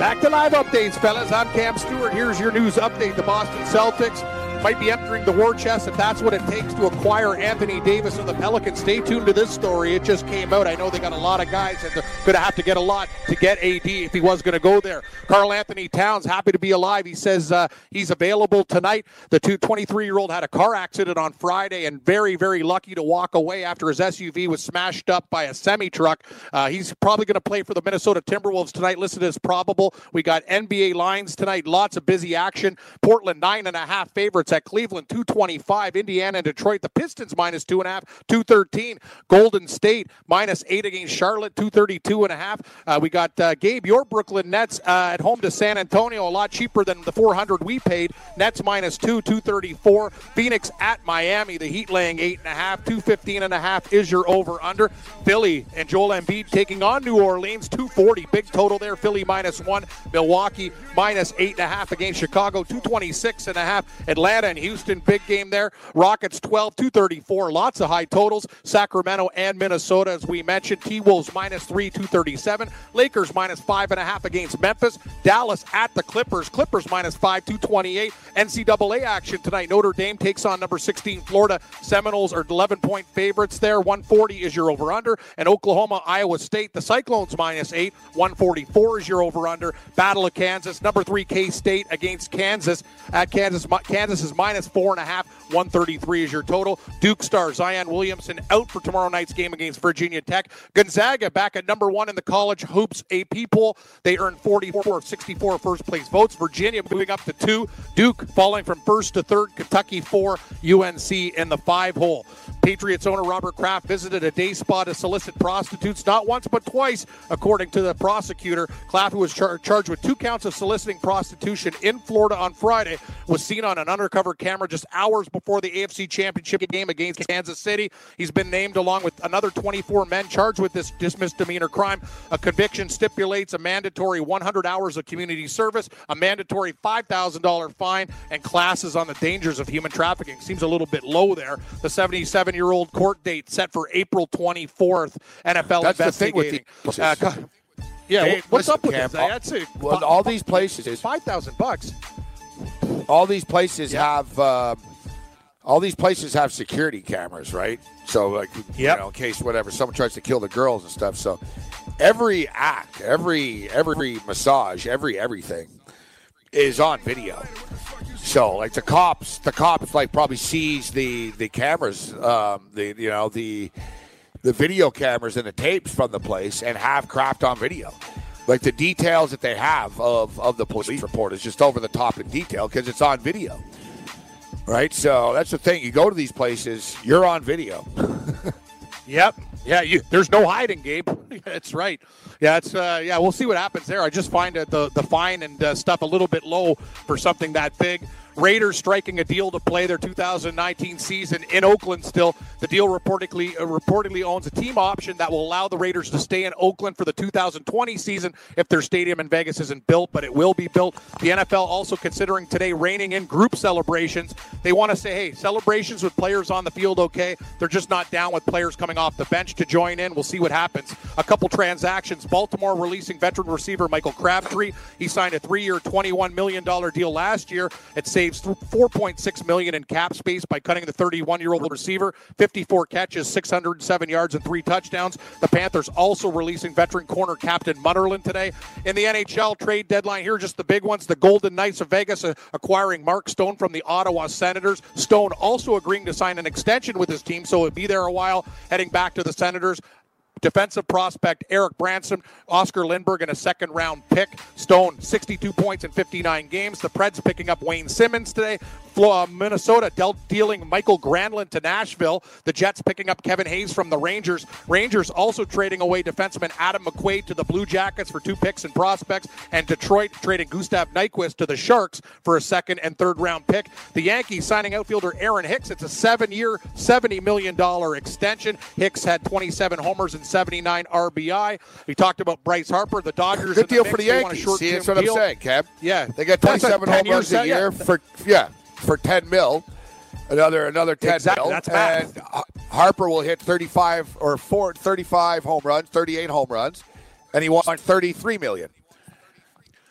Back to live updates, fellas. I'm Cam Stewart. Here's your news update. The Boston Celtics might be entering the war chest if that's what it takes to acquire Anthony Davis of the Pelicans. Stay tuned to this story. It just came out. I know they got a lot of guys and they're going to have to get a lot to get AD if he was going to go there. Karl-Anthony Towns, happy to be alive. He says uh, he's available tonight. The 23 year old had a car accident on Friday and very, very lucky to walk away after his SUV was smashed up by a semi truck. Uh, he's probably going to play for the Minnesota Timberwolves tonight, listed as probable. We got NBA lines tonight, lots of busy action. Portland, nine and a half favorites at Cleveland, 225. Indiana and Detroit, the Pistons minus two and a half, 213. Golden State minus eight against Charlotte, 232 and a half. Uh, we got uh, Gabe, your Brooklyn Nets uh, at home to San Antonio, a lot cheaper than the 400 we paid. Nets minus two, 234. Phoenix at Miami, the Heat laying eight and a half, 215 and a half is your over under. Philly and Joel Embiid taking on New Orleans, 240. Big total there. Philly minus one. Milwaukee minus eight and a half against Chicago, 226 and a half. Atlanta and Houston, big game there. Rockets 12, 234. Lots of high totals. Sacramento and Minnesota, as we mentioned. T Wolves minus three, 237. Lakers minus five and a half against Memphis. Dallas at the Clippers. Clippers minus five, 228. NCAA action tonight. Notre Dame takes on number 16 Florida. Seminoles are 11 point favorites there. 140 is your over under. And Oklahoma, Iowa State, the Cyclones minus eight. 144 is your over under. Battle of Kansas. Number three K State against Kansas. At Kansas, Kansas is minus four and a half. 133 is your total. Duke star Zion Williamson out for tomorrow night's game against Virginia Tech. Gonzaga back at number one in the college hoops AP poll. They earned 44 of 64 first place votes. Virginia moving up to two. Duke falling from first to third. Kentucky four. UNC in the five hole. Patriots owner Robert Kraft visited a day spa to solicit prostitutes not once but twice, according to the prosecutor. Kraft, who was char- charged with two counts of soliciting prostitution in Florida on Friday, was seen on an undercover camera just hours before the AFC Championship game against Kansas City. He's been named along with another 24 men charged with this, this misdemeanor crime. A conviction stipulates a mandatory 100 hours of community service, a mandatory $5,000 fine, and classes on the dangers of human trafficking. Seems a little bit low there. The 77 year old court date set for April 24th. NFL That's the thing with investigating. these Uh, yeah, Hey, what's listen, up with Cam, this? That's it. Well, all these places, is Five thousand bucks. all these places Yeah. have, uh, all these places have security cameras, right? So, like, you know, in case whatever someone tries to kill the girls and stuff. So, every act, every every massage, every everything is on video. So, like the cops, the cops like probably sees the the cameras, um, the you know the the video cameras and the tapes from the place and have crapped on video. Like the details that they have of, of the police report is just over the top in detail because it's on video. Right? So that's the thing. You go to these places, you're on video. Yep. Yeah, you, there's no hiding, Gabe. That's right. Yeah, it's uh, yeah. We'll see what happens there. I just find uh, the the fine and uh, stuff a little bit low for something that big. Raiders striking a deal to play their 2019 season in Oakland. Still, the deal reportedly uh, reportedly owns a team option that will allow the Raiders to stay in Oakland for the 2020 season if their stadium in Vegas isn't built, but it will be built. The NFL also considering today reining in group celebrations. They want to say, hey, celebrations with players on the field, okay. They're just not down with players coming off the bench to join in. We'll see what happens. A couple transactions. Baltimore releasing veteran receiver Michael Crabtree. He signed a three-year, $21 million deal last year. It saves 4.6 million in cap space by cutting the 31-year-old receiver. 54 catches, 607 yards, and three touchdowns. The Panthers also releasing veteran corner Captain Munnerlyn today. In the NHL trade deadline, here are just the big ones. The Golden Knights of Vegas uh, acquiring Mark Stone from the Ottawa Senators. Stone also agreeing to sign an extension with his team, so he'll be there a while, heading back to the Senators. Defensive prospect Erik Brannstrom, Oscar Lindberg, and a second round pick. Stone, 62 points in 59 games. The Preds picking up Wayne Simmonds today. Uh, Minnesota dealt, dealing Mikael Granlund to Nashville. The Jets picking up Kevin Hayes from the Rangers. Rangers also trading away defenseman Adam McQuaid to the Blue Jackets for two picks and prospects, and Detroit trading Gustav Nyquist to the Sharks for a second and third round pick. The Yankees signing outfielder Aaron Hicks. It's a seven year, $70 million extension. Hicks had 27 homers and 79 RBI. We talked about Bryce Harper, the Dodgers. Good deal the for the They want a Yankees. See, that's what deal. I'm saying, Kev. Yeah. They got 27 10 home runs years, a yeah. year for yeah for 10 mil. Another another 10 Exactly, mil. that's and Har- Harper will hit 35 or four, 35 home runs, 38 home runs, and he won 33 million.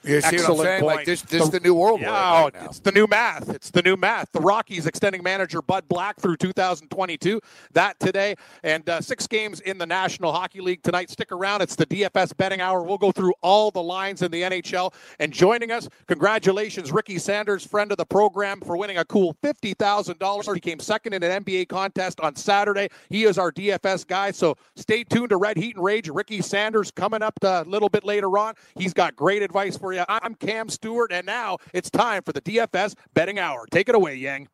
You see what I'm Excellent saying? point. Like this, this is the new world. Yeah, right it's the new math. It's the new math. The Rockies extending manager Bud Black through 2022. That today, and uh, six games in the National Hockey League tonight. Stick around. It's the DFS betting hour. We'll go through all the lines in the NHL. And joining us, congratulations, Ricky Sanders, friend of the program, for winning a cool fifty thousand dollars. He came second in an NBA contest on Saturday. He is our DFS guy. So stay tuned to Red Heat and Rage. Ricky Sanders coming up a little bit later on. He's got great advice for I'm Cam Stewart, and now it's time for the DFS betting hour. Take it away, Yang.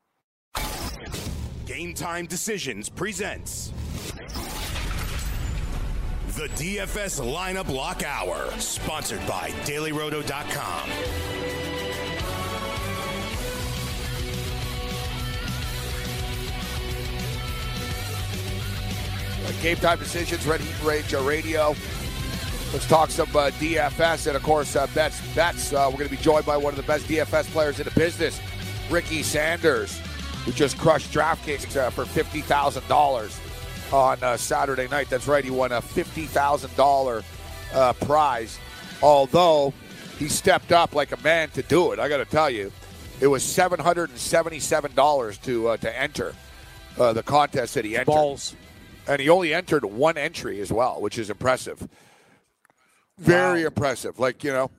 Game Time Decisions presents the DFS Lineup Lock Hour, sponsored by DailyRoto.com. Game time decisions, Red Heat Rage Radio. Let's talk some uh, DFS and, of course, uh, bets. Bets. Uh, we're going to be joined by one of the best DFS players in the business, Ricky Sanders, who just crushed DraftKings uh, for fifty thousand dollars on uh, Saturday night. That's right, he won a fifty thousand dollar uh, prize. Although he stepped up like a man to do it, I got to tell you, it was seven hundred and seventy-seven dollars to uh, to enter uh, the contest that he entered Balls. and he only entered one entry as well, which is impressive. Very impressive. Like you know,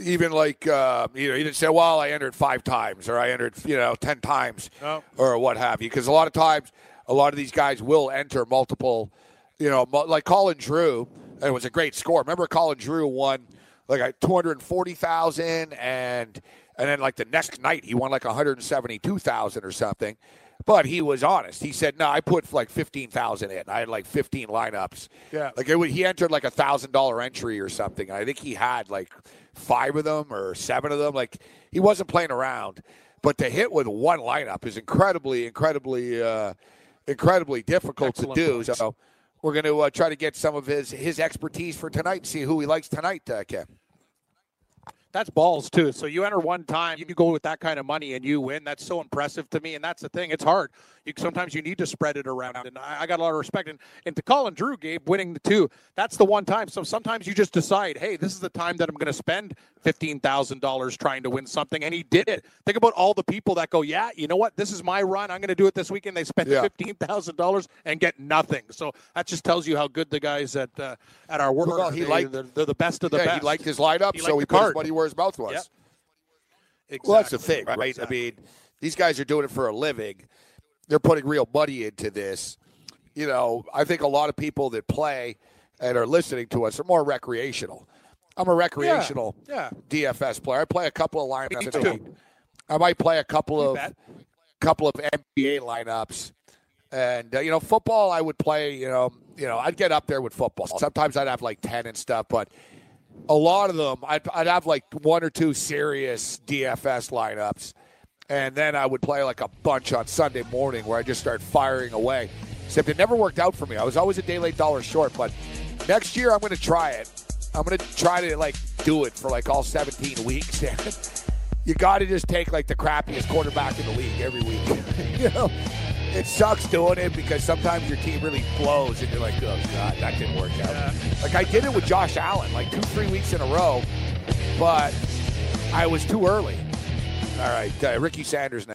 even like uh, you know, he didn't say, "Well, I entered five times," or "I entered you know ten times," No. or what have you. Because a lot of times, a lot of these guys will enter multiple. You know, like Colin Drew, and it was a great score. Remember, Colin Drew won like a two hundred forty thousand, and and then like the next night he won like one hundred seventy two thousand or something. But he was honest. He said, "No, I put like fifteen thousand in. I had like fifteen lineups. Yeah. like it, would- he entered like a thousand dollar entry or something. I think he had like five of them or seven of them. Like he wasn't playing around. But to hit with one lineup is incredibly, incredibly, uh, incredibly difficult Excellent to do. points. So we're going to uh, try to get some of his his expertise for tonight and see who he likes tonight, uh, Ken. That's balls too. So you enter one time, you go with that kind of money and you win. That's so impressive to me. And that's the thing. It's hard. You sometimes you need to spread it around. And I, I got a lot of respect. And, and to Colin Drew, Gabe, winning the two, that's the one time. So sometimes you just decide, hey, this is the time that I'm going to spend fifteen thousand dollars trying to win something. And he did it. Think about all the people that go, yeah, you know what? This is my run. I'm going to do it this weekend. They spend Yeah. fifteen thousand dollars and get nothing. So that just tells you how good the guys at uh, at our work. Well, are. he liked- they're, they're the best of the yeah, best. he liked his lineup, He so he put his money where his mouth was. Yep. Well, that's the thing, right? Exactly. I mean, these guys are doing it for a living. They're putting real money into this. You know, I think a lot of people that play and are listening to us are more recreational. I'm a recreational yeah. DFS player. I play a couple of lineups. I might play a couple You of bet. couple of NBA lineups. And uh, you know, football I would play. You know, you know, I'd get up there with football. Sometimes I'd have like ten and stuff, but a lot of them I'd, I'd have like one or two serious DFS lineups, and then I would play like a bunch on Sunday morning where I just start firing away. Except it never worked out for me. I was always a day late, dollar short. But next year I'm going to try it. I'm going to try to like do it for like all 17 weeks. you got to just take like the crappiest quarterback in the league every week. you know, it sucks doing it because sometimes your team really blows and you're like, oh god, that didn't work out. Like I did it with Josh Allen, like two, three weeks in a row, but I was too early. All right, uh, Ricky Sanders now.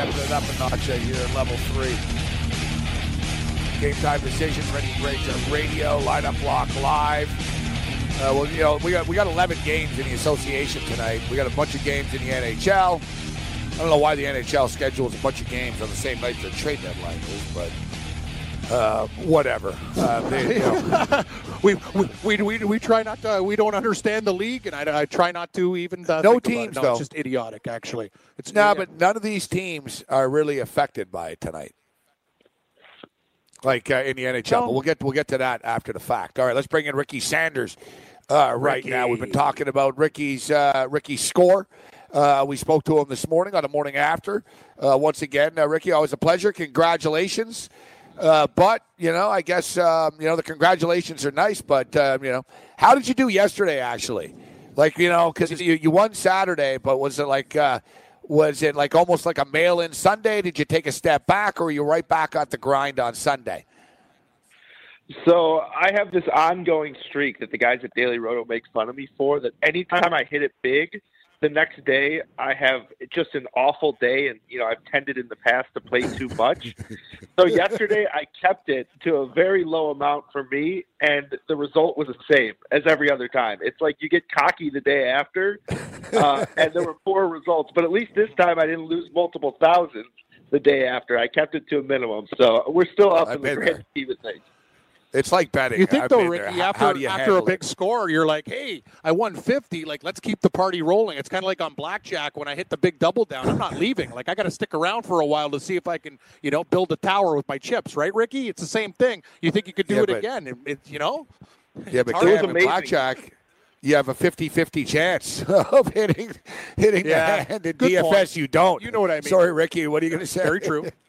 Stepping it up a notch here at level three. Game time decisions, ready to radio, lineup block live. Uh, well, you know, we got we got 11 games in the association tonight. We got a bunch of games in the NHL. I don't know why the NHL schedules a bunch of games on the same night the trade deadline is, but uh, whatever. Uh, they, you know, we, we, we, we, we try not to, we don't understand the league, and I, I try not to even. Uh, No think about it. teams, no, though. It's just idiotic, actually. It's no, but none of these teams are really affected by it tonight. Like uh, in the NHL, but we'll get we'll get to that after the fact. All right, let's bring in Ricky Sanders uh, right now. We've been talking about Ricky's uh, Ricky's score. Uh, we spoke to him this morning on the morning after. Uh, once again, uh, Ricky, always a pleasure. Congratulations. Uh, but you know, I guess um, you know the congratulations are nice. But um, you know, how did you do yesterday? Actually, like you know, because you, you won Saturday, but was it like uh, was it like almost like a mail-in Sunday? Did you take a step back, or were you right back on the grind on Sunday? So I have this ongoing streak that the guys at Daily Roto make fun of me for. That anytime I hit it big, the next day I have just an awful day, and you know I've tended in the past to play too much. so yesterday I kept it to a very low amount for me, and the result was the same as every other time. It's like you get cocky the day after, uh, and there were poor results, but at least this time I didn't lose multiple thousands the day after. I kept it to a minimum, so we're still up I've in the grand scheme of things. It's like betting. You think I've though, been there. Ricky, after how do you after a big it? score, you're like, "Hey, I won 50. Like, let's keep the party rolling." It's kind of like on blackjack when I hit the big double down. I'm not leaving. Like, I got to stick around for a while to see if I can, you know, build a tower with my chips. Right, Ricky? It's the same thing. You think you could do Yeah, it but- again? It, it, you know, Yeah, but hard. It Cam, in blackjack, you have a 50-50 chance of hitting hitting Yeah, the hand. In good DFS, point. you don't. You know what I mean. Sorry, Ricky. What are you going to say? very true.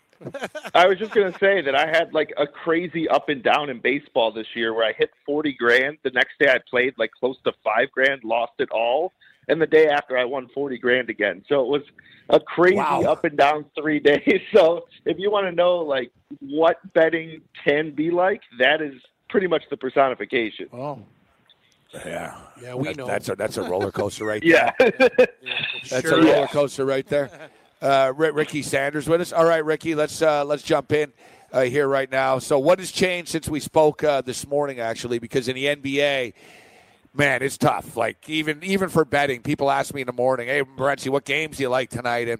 I was just going to say that I had like a crazy up and down in baseball this year where I hit 40 grand. The next day I played like close to five grand, lost it all. And the day after I won 40 grand again. So it was a crazy Wow. up and down three days. So if you want to know like what betting can be like, that is pretty much the personification. Oh, Yeah, Yeah, we That- know. That's a that's a roller coaster right Yeah. there. That's Sure a is. roller coaster right there. Uh, Ricky Sanders with us. All right, Ricky, let's uh, let's jump in uh, here right now. So, what has changed since we spoke uh, this morning? Actually, because in the NBA, man, it's tough. Like even even for betting, people ask me in the morning, "Hey, Morency, what games do you like tonight?" And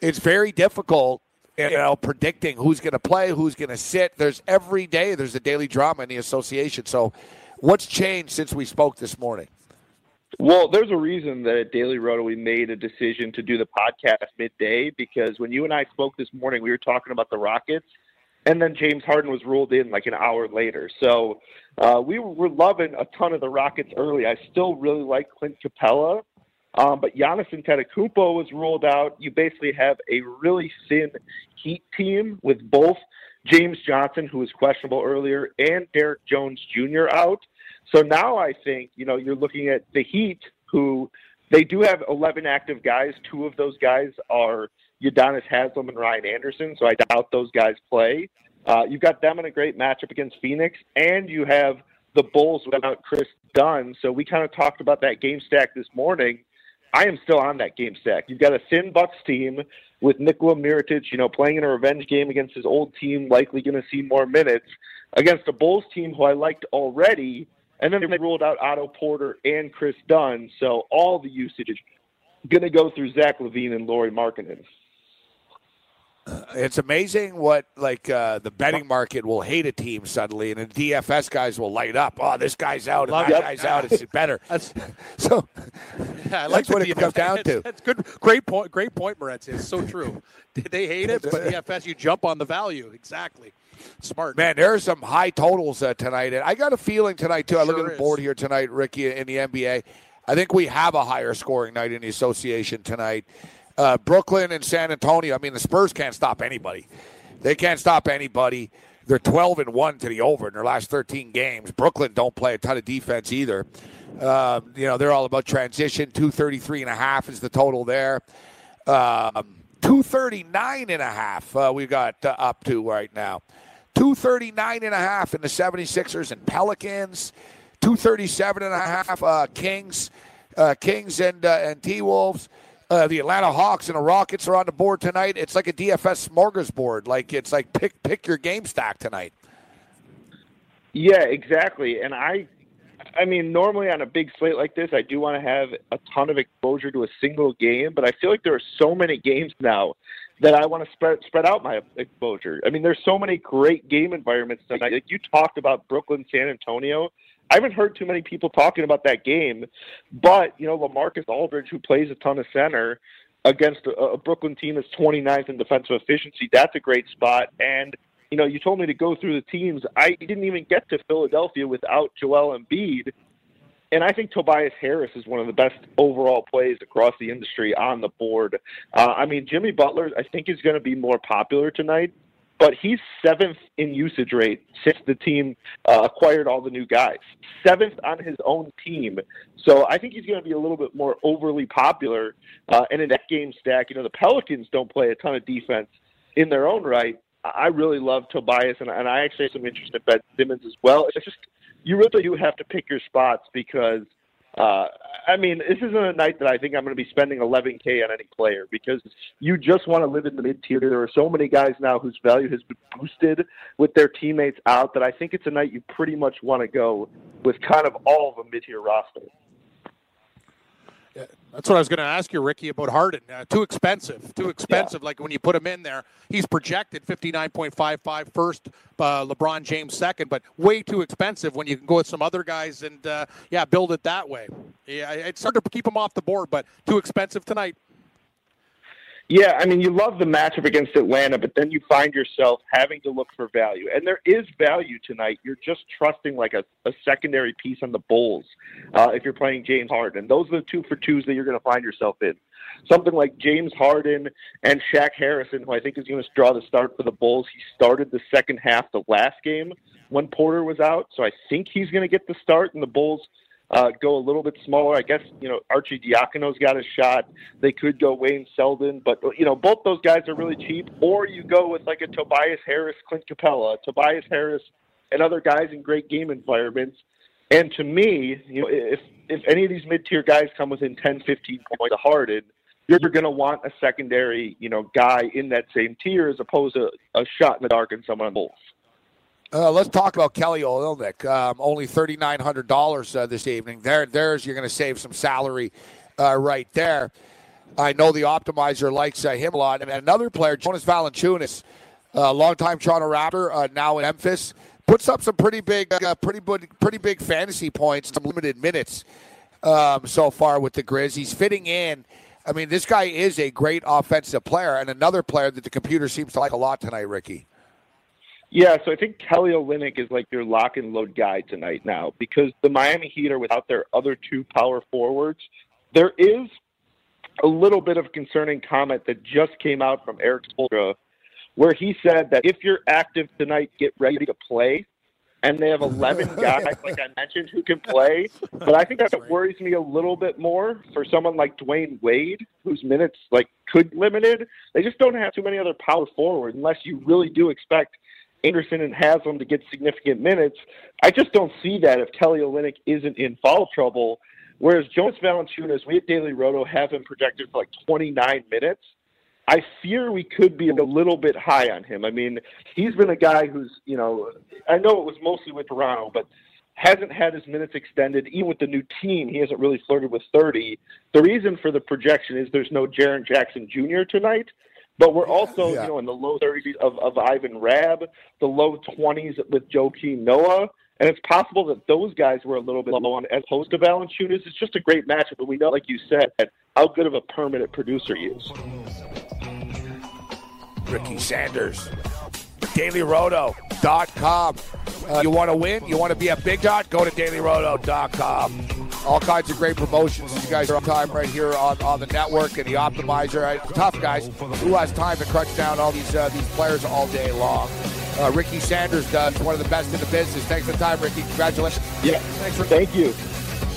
it's very difficult. You know, predicting who's going to play, who's going to sit. There's every day. There's a daily drama in the association. So, what's changed since we spoke this morning? Well, there's a reason that at Daily Roto we made a decision to do the podcast midday because when you and I spoke this morning, we were talking about the Rockets, and then James Harden was ruled in like an hour later. So uh, we were loving a ton of the Rockets early. I still really like Clint Capela, um, but Giannis Antetokounmpo was ruled out. You basically have a really thin Heat team with both James Johnson, who was questionable earlier, and Derrick Jones Jr. out. So now I think, you know, you're looking at the Heat, who they do have 11 active guys. Two of those guys are Udonis Haslem and Ryan Anderson, so I doubt those guys play. Uh, you've got them in a great matchup against Phoenix, and you have the Bulls without Kris Dunn. So we kind of talked about that game stack this morning. I am still on that game stack. You've got a thin Bucks team with Nikola Mirotic, you know, playing in a revenge game against his old team, likely going to see more minutes against a Bulls team who I liked already. And then they ruled out Otto Porter and Kris Dunn. So all the usage is going to go through Zach LaVine and Lauri Markkanen. It's amazing what like uh, the betting market will hate a team suddenly, and the DFS guys will light up. Oh, this guy's out, and that it. guy's out. It's better. That's So yeah, I That's the what it DFS. comes down to. That's, that's good. Great point. Great point, Moretz. It's so true. They hate it, but DFS you jump on the value. Exactly. Smart man, there are some high totals uh, tonight, and I got a feeling tonight too. I look at the is. board here tonight, Ricky, in the NBA. I think we have a higher scoring night in the association tonight. Uh, Brooklyn and San Antonio. I mean, the Spurs can't stop anybody. They can't stop anybody. They're 12 and one to the over in their last 13 games. Brooklyn don't play a ton of defense either. Um, you know, they're all about transition. 233 and a half is the total there. Um, 239 and a half uh, we got uh, up to right now. 239 and a half in the 76ers and Pelicans. 237 and a half uh, Kings, uh, Kings and uh, and T Wolves. Uh, the Atlanta Hawks and the Rockets are on the board tonight. It's like a DFS smorgasbord. Like it's like pick pick your game stack tonight. Yeah, exactly. And I, I mean, normally on a big slate like this, I do want to have a ton of exposure to a single game. But I feel like there are so many games now that I want to spread spread out my exposure. I mean, there's so many great game environments tonight. Like you talked about Brooklyn, San Antonio. I haven't heard too many people talking about that game, but you know, Lamarcus Aldridge, who plays a ton of center against a, a Brooklyn team that's 29th in defensive efficiency, that's a great spot. And you know, you told me to go through the teams. I didn't even get to Philadelphia without Joel Embiid. And I think Tobias Harris is one of the best overall plays across the industry on the board. Uh, I mean, Jimmy Butler, I think, is going to be more popular tonight but he's seventh in usage rate since the team uh, acquired all the new guys. Seventh on his own team. So I think he's going to be a little bit more overly popular. Uh, and in that game stack, you know, the Pelicans don't play a ton of defense in their own right. I really love Tobias, and, and I actually have some interest in Ben Simmons as well. It's just you really do have to pick your spots because – uh, I mean, this isn't a night that I think I'm going to be spending 11K on any player because you just want to live in the mid tier. There are so many guys now whose value has been boosted with their teammates out that I think it's a night you pretty much want to go with kind of all of a mid tier roster. That's what I was going to ask you, Ricky, about Harden. Uh, too expensive. Too expensive. Yeah. Like when you put him in there, he's projected 59.55 first, uh, LeBron James second, but way too expensive when you can go with some other guys and, uh, yeah, build it that way. Yeah, it's hard to keep him off the board, but too expensive tonight. Yeah, I mean, you love the matchup against Atlanta, but then you find yourself having to look for value. And there is value tonight. You're just trusting like a, a secondary piece on the Bulls uh, if you're playing James Harden. Those are the two for twos that you're going to find yourself in. Something like James Harden and Shaq Harrison, who I think is going to draw the start for the Bulls. He started the second half the last game when Porter was out, so I think he's going to get the start, and the Bulls – uh, go a little bit smaller. I guess you know Arcidiacono's got a shot. They could go Wayne Selden, but you know both those guys are really cheap. Or you go with like a Tobias Harris, Clint Capela, Tobias Harris, and other guys in great game environments. And to me, you know, if if any of these mid tier guys come within 10, 15 points of Harden, you're going to want a secondary, you know, guy in that same tier as opposed to a shot in the dark and someone else. Uh, let's talk about Kelly Olynyk. Um, only thirty nine hundred dollars uh, this evening. There, there's you're going to save some salary uh, right there. I know the optimizer likes uh, him a lot. And another player, Jonas Valanciunas, uh, longtime Toronto Raptor, uh, now in Memphis, puts up some pretty big, uh, pretty pretty big fantasy points, some limited minutes um, so far with the Grizz. He's fitting in. I mean, this guy is a great offensive player, and another player that the computer seems to like a lot tonight, Ricky. Yeah, so I think Kelly Olynyk is like your lock and load guy tonight now because the Miami Heat are without their other two power forwards. There is a little bit of concerning comment that just came out from Erik Spoelstra where he said that if you're active tonight, get ready to play. And they have 11 guys, like I mentioned, who can play. But I think that worries me a little bit more for someone like Dwyane Wade, whose minutes like could be limited. They just don't have too many other power forwards unless you really do expect Anderson and Haslem to get significant minutes. I just don't see that if Kelly Olynyk isn't in foul trouble. Whereas Jonas Valanciunas, we at Daily Roto have him projected for like 29 minutes. I fear we could be a little bit high on him. I mean, he's been a guy who's, you know, I know it was mostly with Toronto, but hasn't had his minutes extended. Even with the new team, he hasn't really flirted with 30. The reason for the projection is there's no Jaren Jackson Jr. tonight. But we're also, yeah. you know, in the low 30s of, of Ivan Rabb, the low 20s with Joakim Noah. And it's possible that those guys were a little bit low on as opposed to Valanciunas. It's just a great matchup, but we know, like you said, how good of a permanent producer he is. Ricky Sanders, DailyRoto.com. Uh, you want to win? You want to be a big dot? Go to DailyRoto.com. All kinds of great promotions. You guys are on time right here on, on the network and the optimizer. Right? Tough guys. Who has time to crunch down all these uh, these players all day long? Uh, Ricky Sanders does one of the best in the business. Thanks for the time, Ricky. Congratulations. Yeah. Thanks for. Thank you.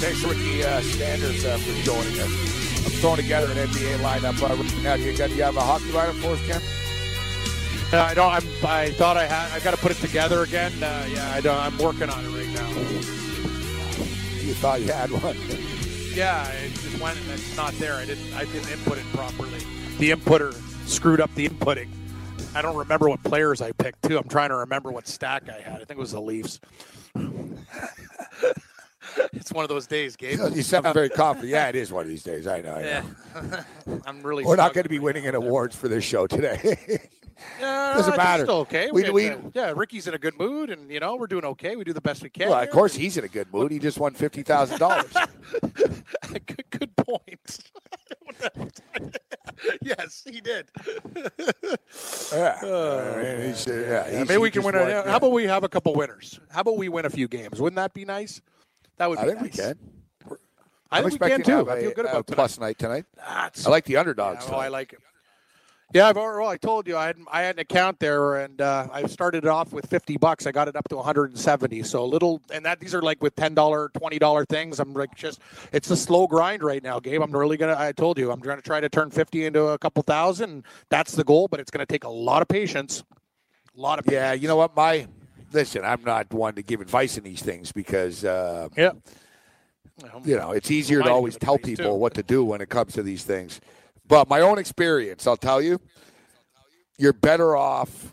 Thanks, Ricky uh, Standards, uh, for joining us. I'm throwing together an NBA lineup uh, right now. You, got, you have a hockey lineup for us, Ken? Uh, I don't. I'm, I thought I had. I got to put it together again. Uh, yeah, I don't. I'm working on it right now. You thought you had one. Yeah, it just went and it's not there. I didn't. I didn't input it properly. The inputter screwed up the inputting. I don't remember what players I picked too. I'm trying to remember what stack I had. I think it was the Leafs. it's one of those days, Gabe. You sound very confident. Yeah, it is one of these days. I know. I know. Yeah, I'm really. We're not going to be winning an awards for this show today. Yeah, Doesn't matter. Still okay. We- had, we- uh, yeah, Ricky's in a good mood, and you know we're doing okay. We do the best we can. well, of course, he's in a good mood. He just won fifty thousand dollars. good, good point. yes, he did. Yeah, mean, he's, uh, yeah, Yeah, maybe we can win. Won- yeah, yeah. How about we have a couple winners? How about we win a few games? Wouldn't that be nice? That would. I Be think we nice. can. I I'm think we can too. have I feel a- good a about tonight. plus night tonight. That's, I like the underdogs. Yeah, oh, I like it. Yeah, I've already, well, I told you I had I had an account there, and uh, I started it off with fifty bucks. I got it up to one hundred and seventy. So a little, and that these are like with ten dollar, twenty dollar things. I'm like just, it's a slow grind right now, Gabe. I'm really gonna. I told you, I'm going to try to turn fifty into a couple thousand. That's the goal, but it's going to take a lot of patience. A lot of patience. Yeah, you know what? My listen, I'm not one to give advice in these things because uh, yeah. you know it's easier to always tell people too. what to do when it comes to these things. But my own experience, I'll tell you, you're better off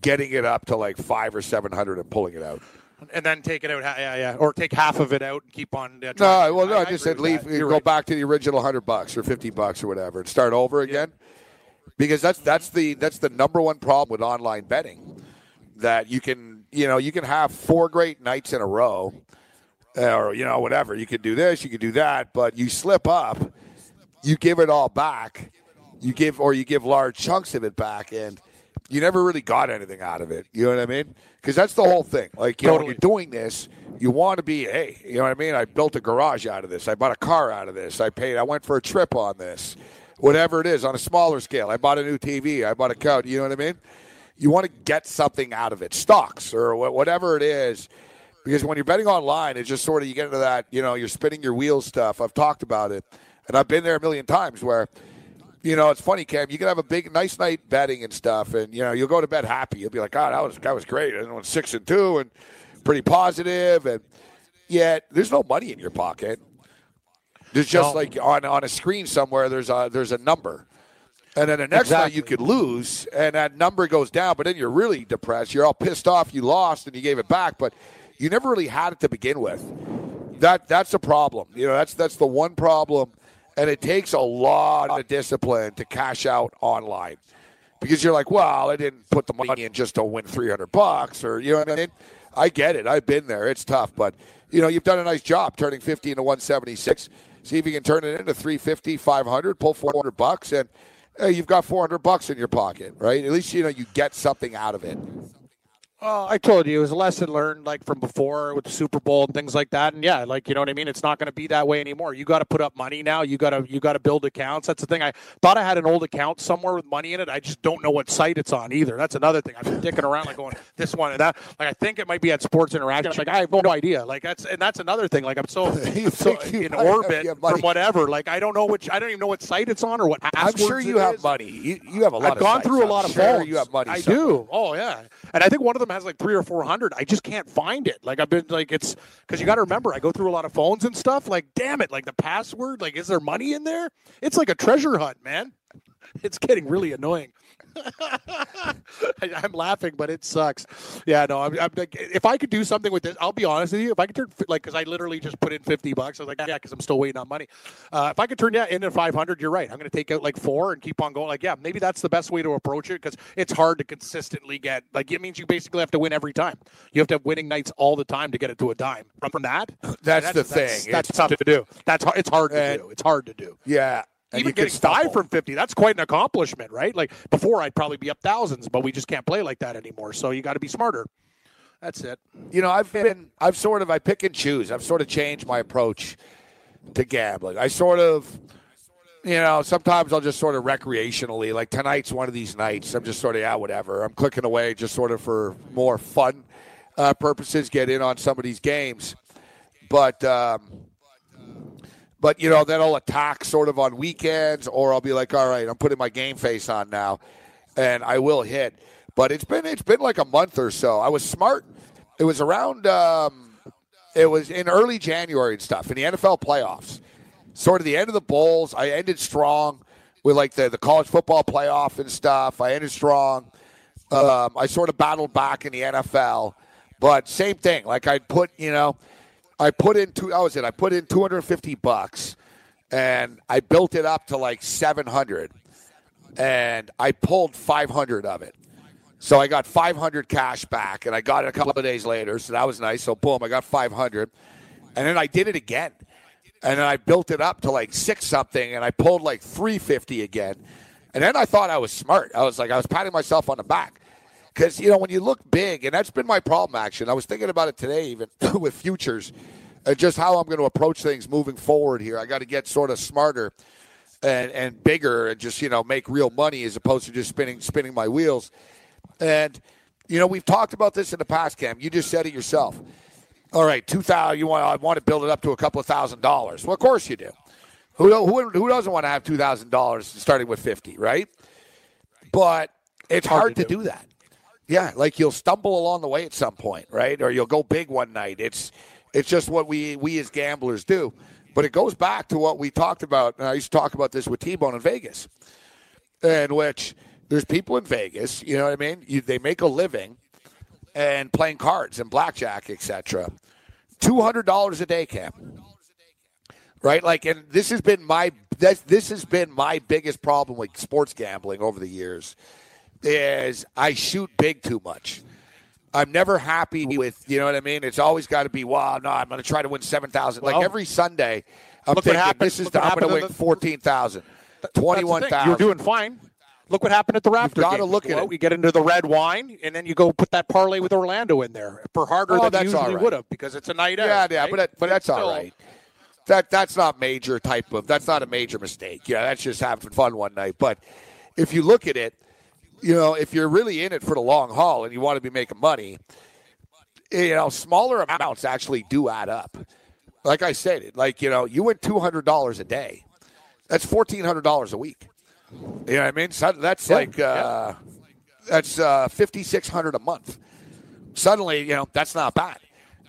getting it up to like five or seven hundred and pulling it out. and then take it out. Yeah, yeah, or take half of it out and keep on. Uh, No, well, no, I, I just said leave. that. You You're go right. back to the original hundred bucks or fifty bucks or whatever, and start over again. Because that's that's the that's the number one problem with online betting. That you can you know you can have four great nights in a row, or you know whatever you can do this, you can do that, but you slip up, you give it all back, you give or you give large chunks of it back, and you never really got anything out of it. You know what I mean? Because that's the whole thing. Like you know, when you're doing this, you want to be, hey, you know what I mean? I built a garage out of this. I bought a car out of this. I paid. I went for a trip on this. Whatever it is, on a smaller scale. I bought a new TV. I bought a couch. You know what I mean? You want to get something out of it, stocks or wha- whatever it is. Because when you're betting online, it's just sort of you get into that, you know, you're spinning your wheels stuff. I've talked about it, and I've been there a million times where you know, it's funny, Cam. You can have a big, nice night betting and stuff, and you know, you'll go to bed happy. You'll be like, "God, that was that was great." And went six and two, and pretty positive, and yet there's no money in your pocket. There's just No. like on on a screen somewhere. There's a there's a number, and then the next night you could lose, and that number goes down. But then you're really depressed. You're all pissed off. You lost, and you gave it back, but you never really had it to begin with. That that's a problem. You know, that's that's the one problem, and it takes a lot of discipline to cash out online because you're like, well, I didn't put the money in just to win 300 bucks, or you know what I mean. I get it. I've been there. It's tough, but you know, you've done a nice job turning 50 into 176. See if you can turn it into 350, 500, pull 400 bucks, and you've got 400 bucks in your pocket, right? At least you know you get something out of it. I told you it was a lesson learned, like from before with the Super Bowl and things like that. And yeah, like you know what I mean. It's not going to be that way anymore. You got to put up money now. You got to you got to build accounts. That's the thing. I thought I had an old account somewhere with money in it. I just don't know what site it's on either. That's another thing. I've been dicking around like going this one and that. Like I think it might be at Sports Interaction. Like I have no idea. Like that's and that's another thing. Like I'm so, You so in orbit from whatever. Like I don't know which. I don't even know what site it's on or what. I'm sure you have is. money. You, you have a lot. I've of gone sites. through a I'm lot of sure phones. You have money. I somewhere. do. Oh yeah, and I think one of them has like three or four hundred. I just can't find it. Like I've been like it's because you got to remember I go through a lot of phones and stuff. Like damn it, like the password. Like is there money in there? It's like a treasure hunt, man. It's getting really annoying. I, I'm laughing, but it sucks. Yeah, no. I'm, I'm like, if I could do something with this, I'll be honest with you. If I could turn like, because I literally just put in fifty bucks. I was like, yeah, because I'm still waiting on money. Uh, if I could turn that into five hundred, you're right. I'm going to take out like four and keep on going. Like, yeah, maybe that's the best way to approach it because it's hard to consistently get. Like, it means you basically have to win every time. You have to have winning nights all the time to get it to a dime. From, from that, That's the that's, thing. That's, It's- tough to do. That's hard. It's hard to And- do. It's hard to do Yeah. And even you can getting from 50 that's quite an accomplishment right like before i'd probably be up thousands but we just can't play like that anymore so you got to be smarter that's it you know, I've been, I've sort of, I pick and choose. I've sort of changed my approach to gambling. I sort of, you know, sometimes I'll just sort of recreationally, like tonight's one of these nights. I'm just sort of, yeah, whatever. I'm clicking away just sort of for more fun uh, purposes, get in on some of these games. But, um, but you know, then I'll attack sort of on weekends, or I'll be like, all right, I'm putting my game face on now, and I will hit. But it's been it's been like a month or so. I was smart. It was around. Um, it was in early January and stuff in the NFL playoffs. Sort of the end of the bowls. I ended strong with like the the college football playoff and stuff. I ended strong. Um, I sort of battled back in the NFL, but same thing. Like I put, you know, I put in two. How was it? I put in two hundred fifty bucks, and I built it up to like seven hundred, and I pulled five hundred of it. So I got 500 cash back, and I got it a couple of days later. So that was nice. So boom, I got 500, and then I did it again, and then I built it up to like six something, and I pulled like 350 again, and then I thought I was smart. I was like, I was patting myself on the back because you know when you look big, and that's been my problem. Actually, I was thinking about it today, even with futures, and just how I'm going to approach things moving forward here. I got to get sort of smarter and and bigger, and just you know make real money as opposed to just spinning spinning my wheels. And you know we've talked about this in the past, Cam. You just said it yourself. All right, two thousand. You want? I want to build it up to a couple of thousand dollars. Well, of course you do. Who who, who doesn't want to have two thousand dollars starting with fifty, right? But it's hard, to, do. that. Yeah, like you'll stumble along the way at some point, right? Or you'll go big one night. It's it's just what we we as gamblers do. But it goes back to what we talked about. And I used to talk about this with T Bone in Vegas, in which there's people in Vegas. You know what I mean? You, they make a living and playing cards and blackjack, etc. Two hundred dollars a day, Cam. Right, like, and this has been my this, this has been my biggest problem with sports gambling over the years. Is I shoot big too much. I'm never happy with you know what I mean. It's always got to be wow. No, I'm going to try to win seven thousand. Well, like every Sunday, I'm look what thinking happened- this is the, I'm going to win to the- fourteen thousand, That's the twenty-one thing. thousand. You're doing fine. Look what happened at the Raptor gotta look at go it. You get into the red wine, and then you go put that parlay with Orlando in there for harder Oh, than that's you usually all right. would have because it's a night out. Yeah, yeah, right? but that, but that's all right. That that's not major type of. That's not a major mistake. Yeah, that's just having fun one night. But if you look at it, you know, if you're really in it for the long haul and you want to be making money, you know, smaller amounts actually do add up. Like I said, like you know, you win two hundred dollars a day. That's fourteen hundred dollars a week. You know what I mean? So that's Yeah, like uh, that's uh, fifty six hundred a month. Suddenly, you know, that's not bad.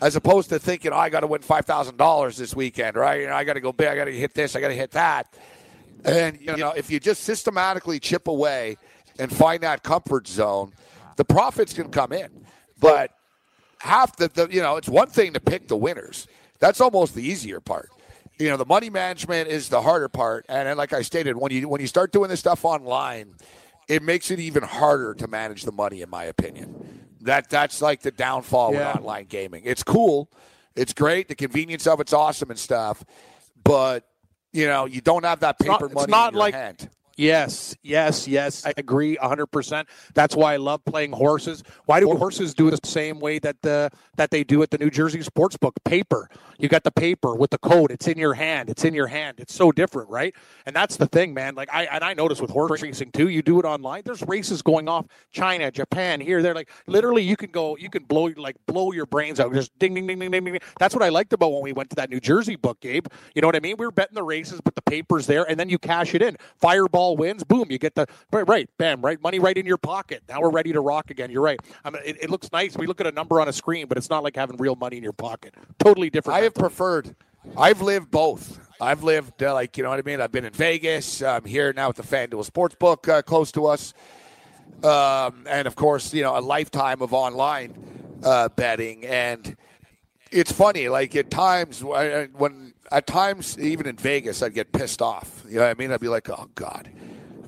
As opposed to thinking, oh, I got to win five thousand dollars this weekend, right? You know, I got to go big. I got to hit this. I got to hit that. And you know, if you just systematically chip away and find that comfort zone, the profits can come in. But half the, the you know, it's one thing to pick the winners. That's almost the easier part. You know, the money management is the harder part. And like I stated, when you when you start doing this stuff online, it makes it even harder to manage the money, in my opinion. That that's like the downfall Yeah. with online gaming. It's cool, it's great, the convenience of it's awesome and stuff, but you know, you don't have that paper it's money not in your like- hand. Yes, yes, yes. I agree 100%. That's why I love playing horses. Why do horses do it the same way that the that they do at the New Jersey Sportsbook? Paper. You got the paper with the code. It's in your hand. It's in your hand. It's so different, right? And that's the thing, man. Like I and I notice with horse racing too, you do it online. There's races going off China, Japan, here, there. Like literally you can go you can blow like blow your brains out. Just ding ding ding ding ding ding. That's what I liked about when we went to that New Jersey book, Gabe. You know what I mean? We were betting the races, but the paper's there, and then you cash it in. Fireball wins, boom, you get the right, right, bam, right, money right in your pocket. Now we're ready to rock again. You're right. I mean, it, it looks nice. We look at a number on a screen, but it's not like having real money in your pocket. Totally different. I have preferred. I've lived both. I've lived uh, like you know what I mean. I've been in Vegas. I'm here now with the FanDuel Sportsbook uh, close to us. um, and of course, you know, a lifetime of online uh, betting. And it's funny, like at times when at times even in Vegas, I'd get pissed off. You know what I mean? I'd be like, oh god.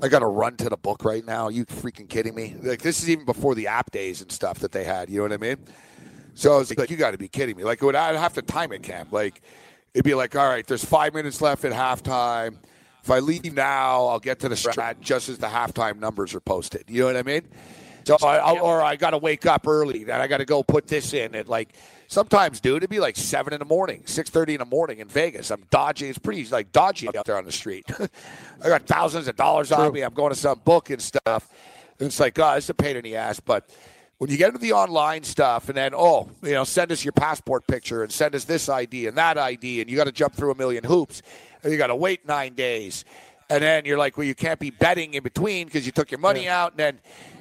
I got to run to the book right now. Are you freaking kidding me? Like this is even before the app days and stuff that they had. You know what I mean? So I was like, you got to be kidding me. Like, would I'd have to time it, camp. Like, it'd be like, all right, there's five minutes left at halftime. If I leave now, I'll get to the strat just as the halftime numbers are posted. You know what I mean? So, I, I, or I got to wake up early and I got to go put this in at like sometimes, dude. It'd be like seven in the morning, six thirty in the morning in Vegas. I'm dodgy. It's pretty like dodgy out there on the street. I got thousands of dollars True. on me. I'm going to some book and stuff. And it's like, God, it's a pain in the ass, but when you get into the online stuff and then oh you know send us your passport picture and send us this id and that id and you got to jump through a million hoops and you got to wait nine days and then you're like well you can't be betting in between because you took your money yeah. out and then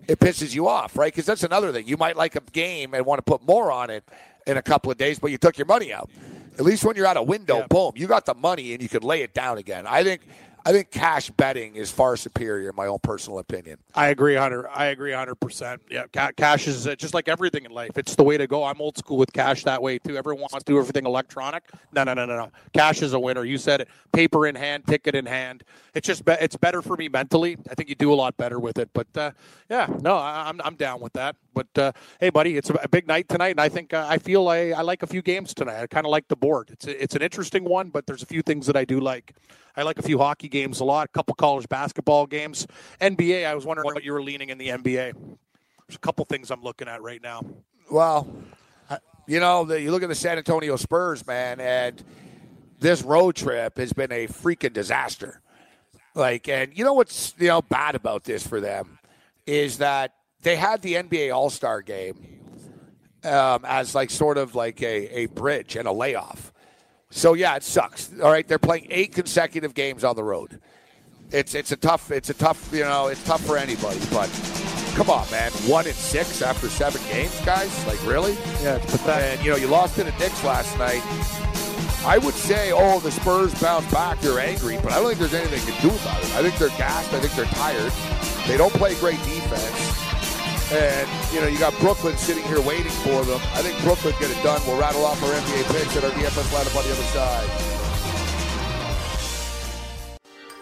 it pisses you off right because that's another thing you might like a game and want to put more on it in a couple of days but you took your money out at least when you're out a window yeah. boom you got the money and you could lay it down again i think I think cash betting is far superior, in my own personal opinion. I agree, Hunter. I agree, hundred percent. Yeah, cash is uh, just like everything in life. It's the way to go. I'm old school with cash that way too. Everyone wants to do everything electronic. No, no, no, no, no. Cash is a winner. You said it. Paper in hand, ticket in hand. It's just be- it's better for me mentally. I think you do a lot better with it. But uh, yeah, no, I, am I'm, I'm down with that. But uh, hey, buddy, it's a big night tonight, and I think uh, I feel I, I like a few games tonight. I kind of like the board. It's a, it's an interesting one, but there's a few things that I do like. I like a few hockey games a lot, a couple college basketball games. NBA, I was wondering what you were leaning in the NBA. There's a couple things I'm looking at right now. Well, you know, the, you look at the San Antonio Spurs, man, and this road trip has been a freaking disaster. Like, and you know what's you know bad about this for them is that they had the NBA All Star game um, as like sort of like a, a bridge and a layoff. So yeah, it sucks. All right, they're playing eight consecutive games on the road. It's it's a tough it's a tough you know it's tough for anybody. But come on, man, one in six after seven games, guys. Like really? Yeah, it's pathetic. And you know you lost to the Knicks last night. I would say, oh, the Spurs bounce back. They're angry, but I don't think there's anything they can do about it. I think they're gassed. I think they're tired. They don't play great defense. And, you know, you got Brooklyn sitting here waiting for them. I think Brooklyn get it done. We'll rattle off our NBA picks and our DFS lineup on the other side.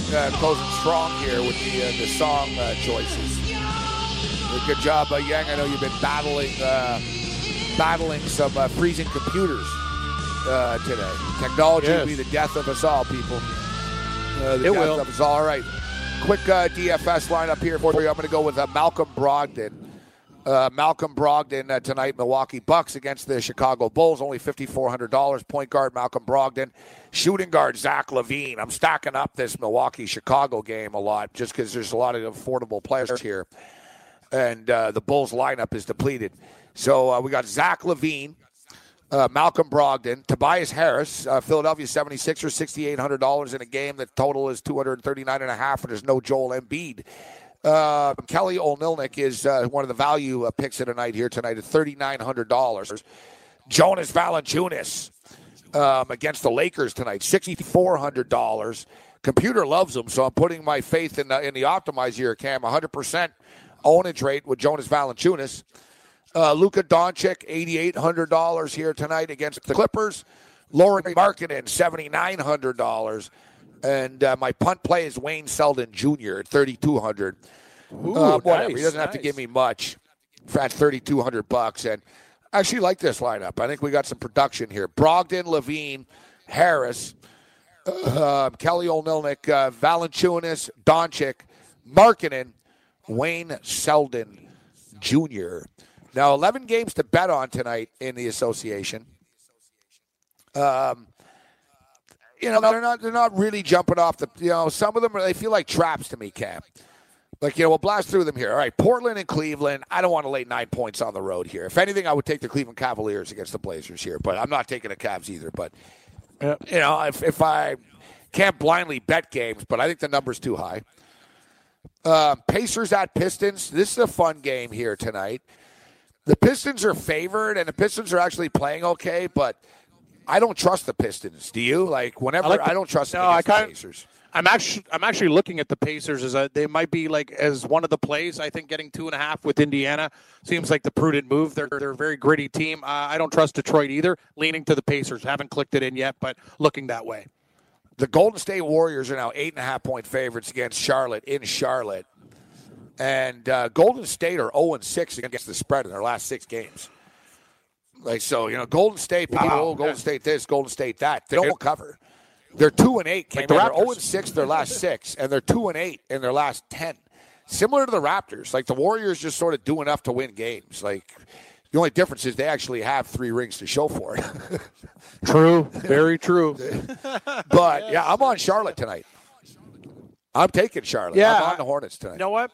Gang uh, closing strong here with the uh, the song uh, choices. Good job, uh, Yang. I know you've been battling uh, battling some uh, freezing computers uh, today. Technology yes. will be the death of us all, people. the it death will. of us all. All right. Quick DFS lineup here for you. I'm going to go with Malcolm Brogdon. Uh, Malcolm Brogdon uh, tonight, Milwaukee Bucks against the Chicago Bulls, only $5,400. Point guard Malcolm Brogdon. Shooting guard Zach LaVine. I'm stacking up this Milwaukee Chicago game a lot just because there's a lot of affordable players here. And uh, the Bulls lineup is depleted. So uh, we got Zach LaVine, uh, Malcolm Brogdon, Tobias Harris, uh, Philadelphia 76ers, $6,800 in a game. The total is 239 and a half, and there's no Joel Embiid. Uh, Kelly Olynyk is one of the value uh, picks of the night here tonight at $3,900. Jonas Valanciunas um, against the Lakers tonight, $6,400. Computer loves them, so I'm putting my faith in the, in the optimize here, Cam. 100% ownage rate with Jonas Valanciunas. Uh, Luka Doncic, $8,800 here tonight against the Clippers. Lauri Markkanen, $7,900. And uh, my punt play is Wayne Selden Jr. at 3,200. Ooh, uh, whatever. Nice, he doesn't nice. have to give me much at 3,200 bucks. And Actually like this lineup. I think we got some production here. Brogdon, LaVine, Harris, uh, Kelly Olynyk, uh, Valanciunas, Doncic, Markkanen, Wayne Selden Jr. Now, 11 games to bet on tonight in the association. Um, you know, they're not they're not really jumping off the. You know, some of them they feel like traps to me, Cam. Like, you know, we'll blast through them here. All right, Portland and Cleveland. I don't want to lay nine points on the road here. If anything, I would take the Cleveland Cavaliers against the Blazers here, but I'm not taking the Cavs either. But, you know, if, if I can't blindly bet games, but I think the number's too high. Uh, Pacers at Pistons. This is a fun game here tonight. The Pistons are favored, and the Pistons are actually playing okay, but I don't trust the Pistons. Do you? Like, whenever I, like the- don't trust them No, I kinda- Pacers. I'm actually I'm actually looking at the Pacers as a, they might be like as one of the plays. I think getting two and a half with Indiana seems like the prudent move. They're they're a very gritty team. Uh, I don't trust Detroit either. Leaning to the Pacers. Haven't clicked it in yet, but looking that way. The Golden State Warriors are now eight and a half point favorites against Charlotte in Charlotte, and uh, Golden State are zero and six against the spread in their last six games. Like so, you know, Golden State people, Wow. oh, Golden State this, Golden State that. They don't cover. They're two and eight. Like the they're zero and six their last six, and they're two and eight in their last ten. Similar to the Raptors, like the Warriors just sort of do enough to win games. Like the only difference is they actually have three rings to show for it. True, very true. But yeah, I'm on Charlotte tonight. I'm taking Charlotte. Yeah, I'm on the Hornets tonight. You know what?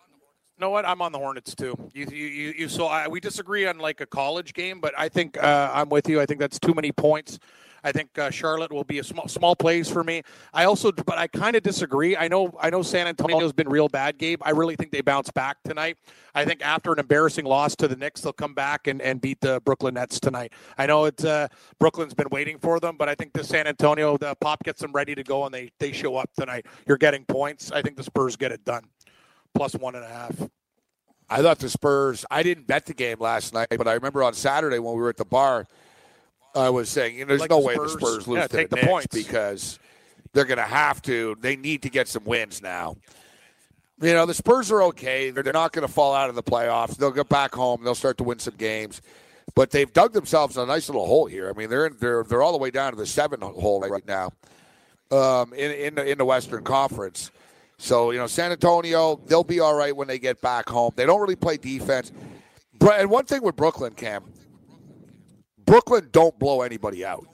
You know what? I'm on the Hornets too. You, you, you, you so I, we disagree on like a college game, but I think uh, I'm with you. I think that's too many points. I think uh, Charlotte will be a small small plays for me. I also, but I kind of disagree. I know, I know San Antonio's been real bad, Gabe. I really think they bounce back tonight. I think after an embarrassing loss to the Knicks, they'll come back and, and beat the Brooklyn Nets tonight. I know it's uh, Brooklyn's been waiting for them, but I think the San Antonio, the pop gets them ready to go, and they they show up tonight. You're getting points. I think the Spurs get it done, plus one and a half. I thought the Spurs. I didn't bet the game last night, but I remember on Saturday when we were at the bar, I was saying, you know, there's Like no the way the Spurs. Lose Yeah, to take the the points. because they're going to have to. They need to get some wins now. You know, the Spurs are okay. They're they're not going to fall out of the playoffs. They'll get back home. They'll start to win some games. But they've dug themselves a nice little hole here. I mean, they're in, they're they're all the way down to the seven hole right now um, in in the, in the Western Conference. So you know, San Antonio they'll be all right when they get back home. They don't really play defense. And one thing with Brooklyn, Cam, Brooklyn don't blow anybody out.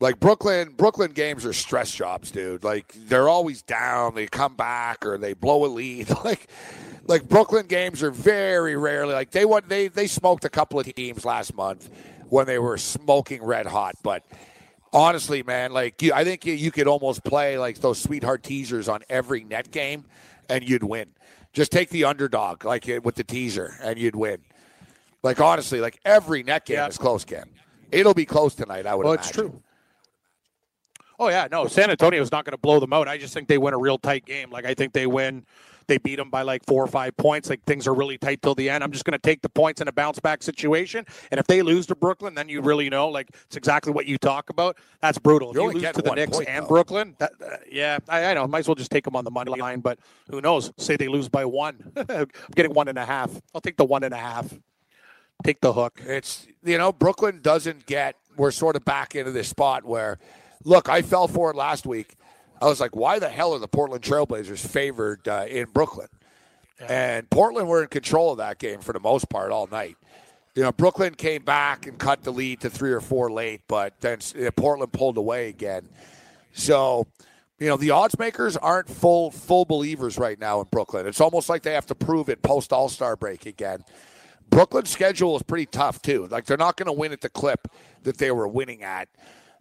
Like Brooklyn, Brooklyn games are stress jobs, dude. Like they're always down, they come back or they blow a lead. Like, like Brooklyn games are very rarely like they won. They they smoked a couple of teams last month when they were smoking red hot. But honestly, man, like you, I think you, you could almost play like those sweetheart teasers on every net game, and you'd win. Just take the underdog, like with the teaser, and you'd win. Like honestly, like every net game Yeah. is close, Cam. It'll be close tonight. I would. Well, imagine. it's true. Oh yeah, no, San Antonio's not going to blow them out. I just think they win a real tight game. Like I think they win, they beat them by like four or five points. Like things are really tight till the end. I'm just going to take the points in a bounce back situation. And if they lose to Brooklyn, then you really know like it's exactly what you talk about. That's brutal. If You're you lose to the Knicks point, and though. Brooklyn, that, uh, yeah, I, I know. Might as well just take them on the money line. But who knows? Say they lose by one. I'm getting one and a half. I'll take the one and a half. Take the hook. It's you know Brooklyn doesn't get. We're sort of back into this spot where, look, I fell for it last week. I was like, why the hell are the Portland Trailblazers favored uh, in Brooklyn? And Portland were in control of that game for the most part all night. You know, Brooklyn came back and cut the lead to three or four late, but then uh, Portland pulled away again. So, you know, the odds makers aren't full full believers right now in Brooklyn. It's almost like they have to prove it post All Star break again. Brooklyn's schedule is pretty tough too. Like they're not going to win at the clip that they were winning at.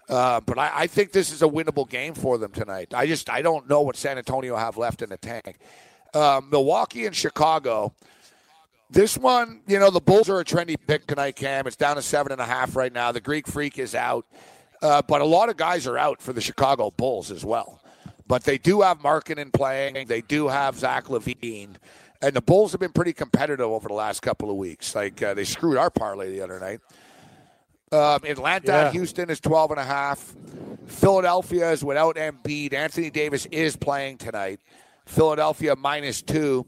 Uh, but I, I think this is a winnable game for them tonight. I just I don't know what San Antonio have left in the tank. Uh, Milwaukee and Chicago. This one, you know, the Bulls are a trendy pick tonight, Cam. It's down to seven and a half right now. The Greek Freak is out, uh, but a lot of guys are out for the Chicago Bulls as well. But they do have Markkanen playing. They do have Zach LaVine. And the Bulls have been pretty competitive over the last couple of weeks. Like uh, they screwed our parlay the other night. Um, Atlanta, Yeah. Houston is 12 and a half. Philadelphia is without Embiid. Anthony Davis is playing tonight. Philadelphia minus two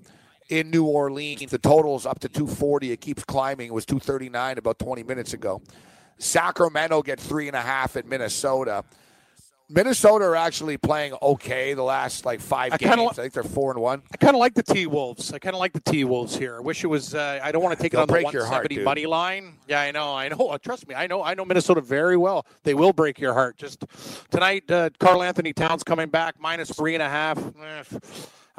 in New Orleans. The total is up to 240. It keeps climbing. It was 239 about 20 minutes ago. Sacramento get three and a half at Minnesota. Minnesota are actually playing okay the last like five I games. li- I think they're four and one. I kind of like the T Wolves. I kind of like the T Wolves here. I wish it was. Uh, I don't want to take They'll it on the break your heart, 170 money line. Yeah, I know. I know. Uh, trust me. I know. I know Minnesota very well. They will break your heart. Just tonight, uh, Karl-Anthony Towns coming back minus three and a half.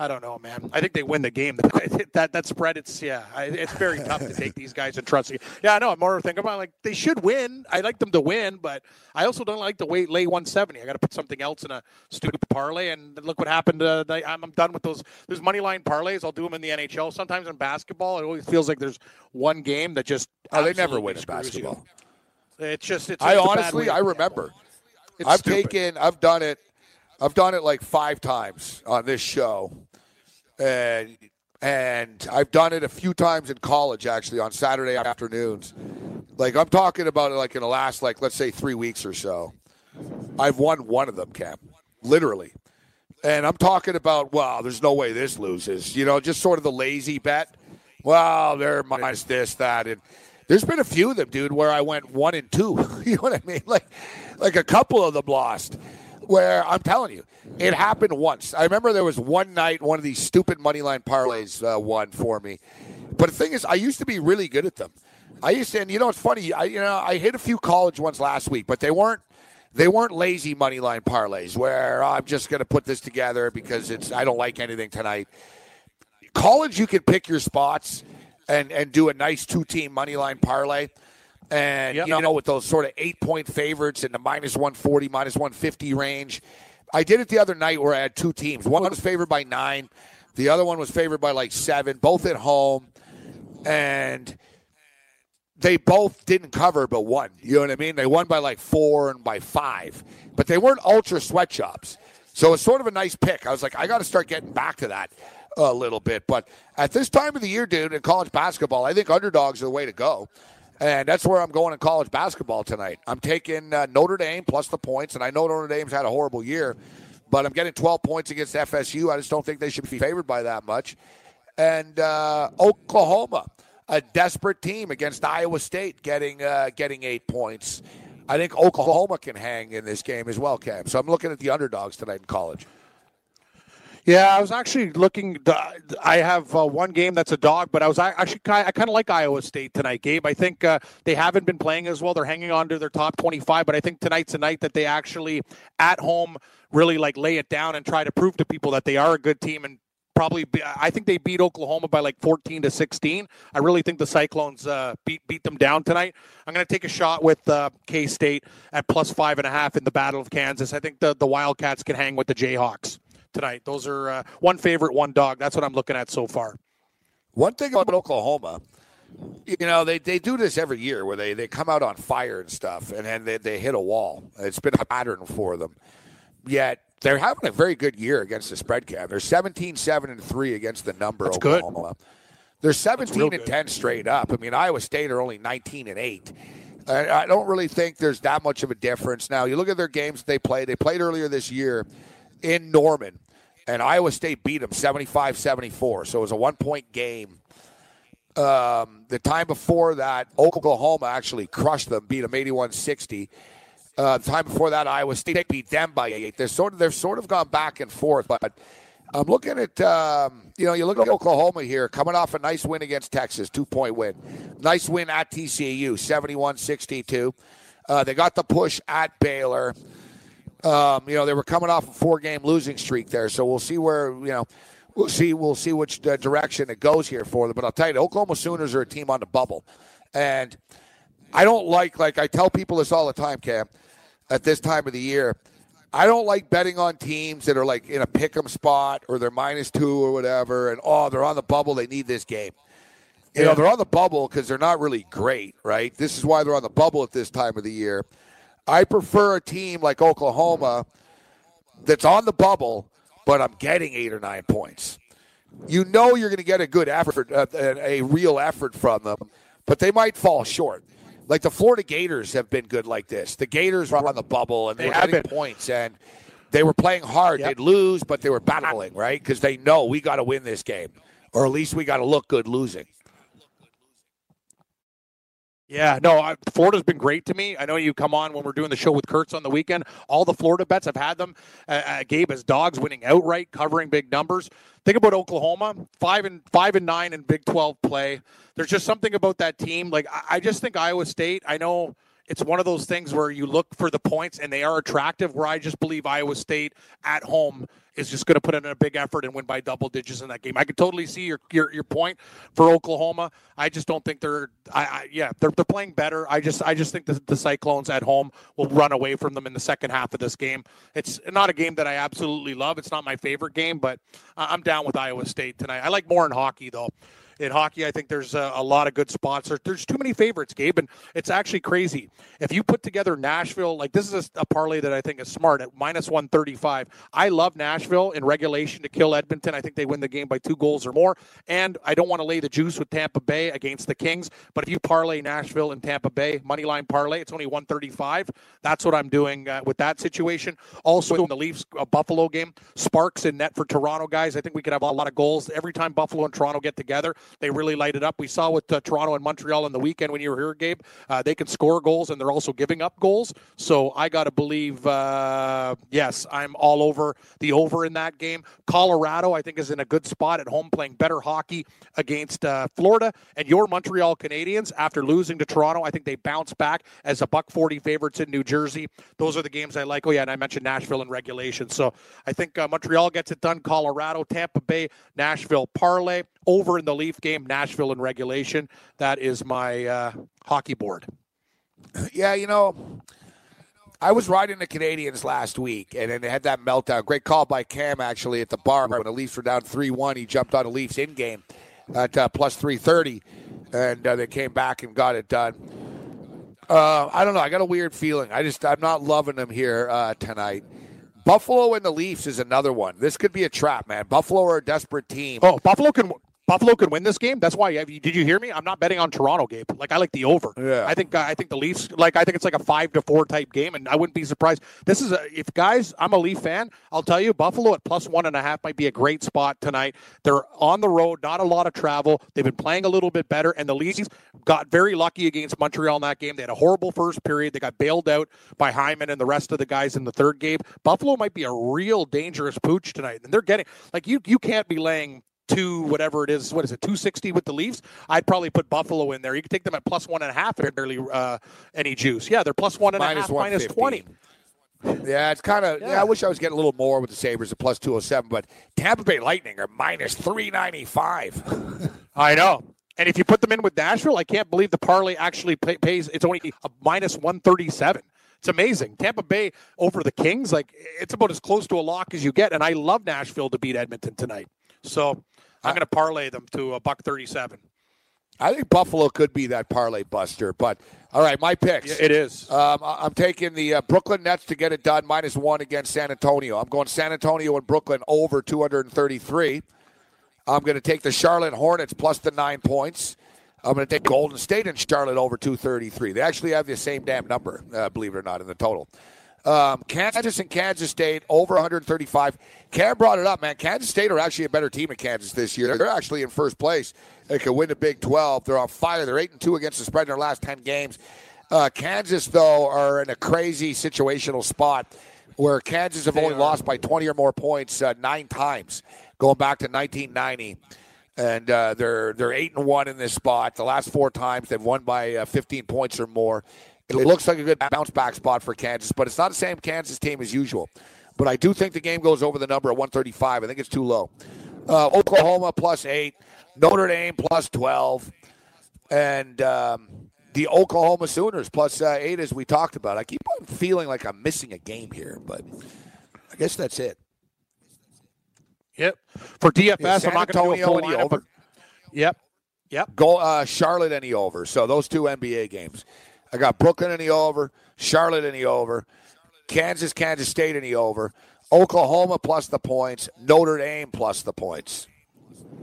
I don't know, man. I think they win the game. that that spread, it's yeah, I, it's very tough to take these guys and trust. you. Yeah, I know. I'm more thinking about like they should win. I like them to win, but I also don't like to wait lay 170. I got to put something else in a stupid parlay, and look what happened. Uh, I'm, I'm done with those those money line parlays. I'll do them in the NHL. Sometimes in basketball, it always feels like there's one game that just Oh, they never win in screws you. basketball. It's just it's. I honestly, I remember. It's I've stupid. taken, I've done it, I've done it like five times on this show, and and I've done it a few times in college actually on Saturday afternoons. Like I'm talking about it like in the last like let's say three weeks or so. I've won one of them, Cam, literally, and I'm talking about wow, there's no way this loses. You know, just sort of the lazy bet. Well, they're minus this, that, and there's been a few of them, dude, where I went one and two. you know what I mean? Like, like a couple of them lost. Where I'm telling you, it happened once. I remember there was one night one of these stupid money line parlays uh, won for me. But the thing is, I used to be really good at them. I used to, and you know, it's funny. I, you know, I hit a few college ones last week, but they weren't they weren't lazy money line parlays where "Oh, I'm just going to put this together because it's I don't like anything tonight. College, you can pick your spots and and do a nice two team money line parlay. And Yep. you know, with those sort of eight point favorites in the minus one forty, minus one fifty range. I did it the other night where I had two teams. One was favored by nine, the other one was favored by like seven, both at home. And they both didn't cover but one. You know what I mean? They won by like four and by five, but they weren't ultra sweatshops. So it's sort of a nice pick. I was like, I got to start getting back to that a little bit. But at this time of the year, dude, in college basketball, I think underdogs are the way to go. And that's where I'm going in college basketball tonight. I'm taking uh, Notre Dame plus the points, and I know Notre Dame's had a horrible year, but I'm getting 12 points against FSU. I just don't think they should be favored by that much. And uh, Oklahoma, a desperate team against Iowa State, getting uh, getting eight points. I think Oklahoma can hang in this game as well, Cam. So I'm looking at the underdogs tonight in college. Yeah, I was actually looking. I have uh, one game that's a dog, but I was actually I kind of like Iowa State tonight, Gabe. I think uh, they haven't been playing as well. They're hanging on to their top twenty-five, but I think tonight's a night that they actually at home really like lay it down and try to prove to people that they are a good team and probably be, I think they beat Oklahoma by like 14 to 16. I really think the Cyclones uh, beat beat them down tonight. I'm going to take a shot with uh, K State at plus five and a half in the Battle of Kansas. I think the the Wildcats can hang with the Jayhawks tonight. Those are uh, one favorite, one dog. That's what I'm looking at so far. One thing about Oklahoma, you know, they, they do this every year where they, they come out on fire and stuff, and then they, they hit a wall. It's been a pattern for them. Yet they're having a very good year against the spread cam. They're 17 7 and 3 against the number That's good. Oklahoma. They're 17 and 10 straight up. I mean, Iowa State are only 19 and 8. I I don't really think there's that much of a difference. Now, you look at their games they played. They played earlier this year in Norman, and Iowa State beat them 75 74. So it was a one point game. Um, the time before that, Oklahoma actually crushed them, beat them 81 60. Uh, the time before that, Iowa State beat them by eight. They're sort of they've sort of gone back and forth, but I'm looking at um, you know you look at Oklahoma here coming off a nice win against Texas, two point win, nice win at TCU, 71-62. Uh, they got the push at Baylor. Um, you know they were coming off a four game losing streak there, so we'll see where you know we'll see we'll see which uh, direction it goes here for them. But I'll tell you, the Oklahoma Sooners are a team on the bubble, and I don't like like I tell people this all the time, Cam. At this time of the year, I don't like betting on teams that are like in a pick 'em spot or they're minus two or whatever, and oh, they're on the bubble. They need this game. You know, they're on the bubble because they're not really great, right? This is why they're on the bubble at this time of the year. I prefer a team like Oklahoma that's on the bubble, but I'm getting eight or nine points. You know you're going to get a good effort, uh, a, real effort from them, but they might fall short. Like the Florida Gators have been good like this. The Gators were on the bubble and they, They were have getting been. points and they were playing hard. Yep. They'd lose, but they were battling, right? Because they know we got to win this game, or at least we got to look good losing. Yeah, no, I, Florida's been great to me. I know you come on when we're doing the show with Kurtz on the weekend. All the Florida bets, I've had them. Uh, uh, Gabe as dogs winning outright, covering big numbers. Think about Oklahoma, five and five and nine in Big Twelve play. There's just something about that team. Like I, I just think Iowa State. I know it's one of those things where you look for the points and they are attractive. Where I just believe Iowa State at home is just going to put in a big effort and win by double digits in that game. I can totally see your your, your point for Oklahoma. I just don't think they're. I, I yeah, they're they're playing better. I just I just think the, the Cyclones at home will run away from them in the second half of this game. It's not a game that I absolutely love. It's not my favorite game, but I'm down with Iowa State tonight. I like more in hockey though in hockey. I think there's a, a, lot of good spots. There's too many favorites, Gabe, and it's actually crazy. If you put together Nashville, like this is a, a parlay that I think is smart at minus 135. I love Nashville in regulation to kill Edmonton. I think they win the game by two goals or more. And I don't want to lay the juice with Tampa Bay against the Kings, but if you parlay Nashville and Tampa Bay, money line parlay, it's only 135. That's what I'm doing uh, with that situation. Also, in the Leafs uh, Buffalo game, Sparks in net for Toronto, guys. I think we could have a lot of goals every time Buffalo and Toronto get together. They really light it up. We saw with uh, Toronto and Montreal in the weekend when you were here, Gabe. Uh, they can score goals and they're also giving up goals. So I got to believe, uh, yes, I'm all over the over in that game. Colorado, I think, is in a good spot at home playing better hockey against uh, Florida. And your Montreal Canadiens, after losing to Toronto, I think they bounce back as a buck 40 favorites in New Jersey. Those are the games I like. Oh, yeah, and I mentioned Nashville in regulation. So I think uh, Montreal gets it done. Colorado, Tampa Bay, Nashville parlay over in the Leaf game, Nashville in regulation. That is my uh, hockey board. Yeah, you know, I was riding the Canadiens last week, and then they had that meltdown. Great call by Cam actually at the bar when the Leafs were down three one. He jumped on the Leafs in game at uh, plus three thirty, and uh, they came back and got it done. Uh, I don't know. I got a weird feeling. I just I'm not loving them here uh, tonight. Buffalo and the Leafs is another one. This could be a trap, man. Buffalo are a desperate team. Oh, Buffalo can Buffalo could win this game. That's why. Did you hear me? I'm not betting on Toronto, Gabe. Like I like the over. Yeah. I think I think the Leafs. Like I think it's like a five to four type game, and I wouldn't be surprised. This is a if guys. I'm a Leaf fan. I'll tell you, Buffalo at plus one and a half might be a great spot tonight. They're on the road, not a lot of travel. They've been playing a little bit better, and the Leafs got very lucky against Montreal in that game. They had a horrible first period. They got bailed out by Hyman and the rest of the guys in the third game. Buffalo might be a real dangerous pooch tonight, and they're getting like you. You can't be laying two whatever it is. What is it? Two sixty with the Leafs. I'd probably put Buffalo in there. You could take them at plus one and a half. They're barely uh, any juice. Yeah, they're plus one and minus a half, minus twenty. Yeah, it's kind of. Yeah. yeah. I wish I was getting a little more with the Sabres at plus two hundred oh seven, but Tampa Bay Lightning are minus three ninety five. I know. And if you put them in with Nashville, I can't believe the parlay actually pay, pays. It's only a minus one thirty seven. It's amazing. Tampa Bay over the Kings, like it's about as close to a lock as you get. And I love Nashville to beat Edmonton tonight. So I'm going to parlay them to a buck 37. I think Buffalo could be that parlay buster, but all right, my picks. Yeah, it is. Um, I'm taking the uh, Brooklyn Nets to get it done, minus one against San Antonio. I'm going San Antonio and Brooklyn over 233. I'm going to take the Charlotte Hornets plus the nine points. I'm going to take Golden State and Charlotte over 233. They actually have the same damn number, uh, believe it or not, in the total. Um, Kansas and Kansas State over 135. Cam brought it up, man. Kansas State are actually a better team in Kansas this year. They're actually in first place. They could win the Big 12. They're on fire. They're eight and two against the spread in their last 10 games. Uh, Kansas, though, are in a crazy situational spot where Kansas have only lost by 20 or more points uh, nine times, going back to 1990 and uh, they're they're eight and one in this spot. The last four times they've won by uh, 15 points or more. It looks like a good bounce back spot for Kansas, but it's not the same Kansas team as usual. But I do think the game goes over the number at 135. I think it's too low. Uh, Oklahoma plus eight, Notre Dame plus 12, and um, the Oklahoma Sooners plus uh, eight, as we talked about. I keep on feeling like I'm missing a game here, but I guess that's it. Yep. For DFS, yeah, I'm not going to go any over. Yep. Yep. Go uh, Charlotte any over. So those two NBA games. I got Brooklyn in the over, Charlotte in the over, Kansas, Kansas State in the over, Oklahoma plus the points, Notre Dame plus the points.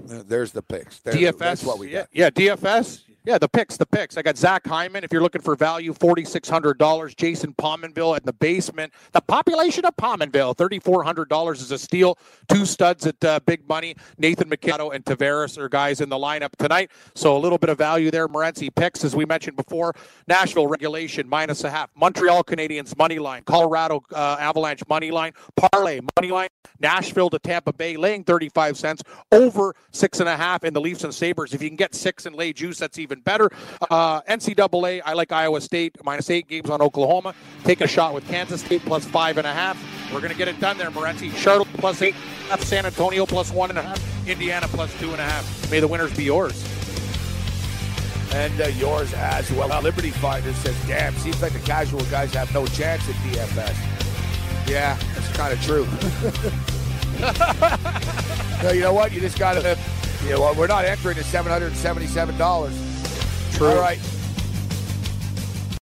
There's the picks. There's, DFS. That's what we got. Yeah, DFS. Yeah, the picks, the picks. I got Zach Hyman. If you're looking for value, forty six hundred dollars. Jason Pominville in the basement. The population of Pominville, thirty four hundred dollars is a steal. Two studs at uh, big money. Nathan MacKinnon and Tavares are guys in the lineup tonight. So a little bit of value there. Morency picks, as we mentioned before. Nashville regulation minus a half. Montreal Canadiens money line. Colorado uh, Avalanche money line. Parlay money line. Nashville to Tampa Bay laying thirty five cents over six and a half in the Leafs and Sabres. If you can get six and lay juice, that's even better. Uh, NCAA, I like Iowa State minus eight games on Oklahoma. Take a shot with Kansas State plus five and a half. We're going to get it done there, Morency. Charlotte plus eight, San Antonio plus one and a half, Indiana plus two and a half. May the winners be yours. And uh, yours as well. Liberty Finder says, damn, seems like the casual guys have no chance at DFS. Yeah, that's kind of true. no, you know what? You just got to, you know, we're not entering at $777. True. All right.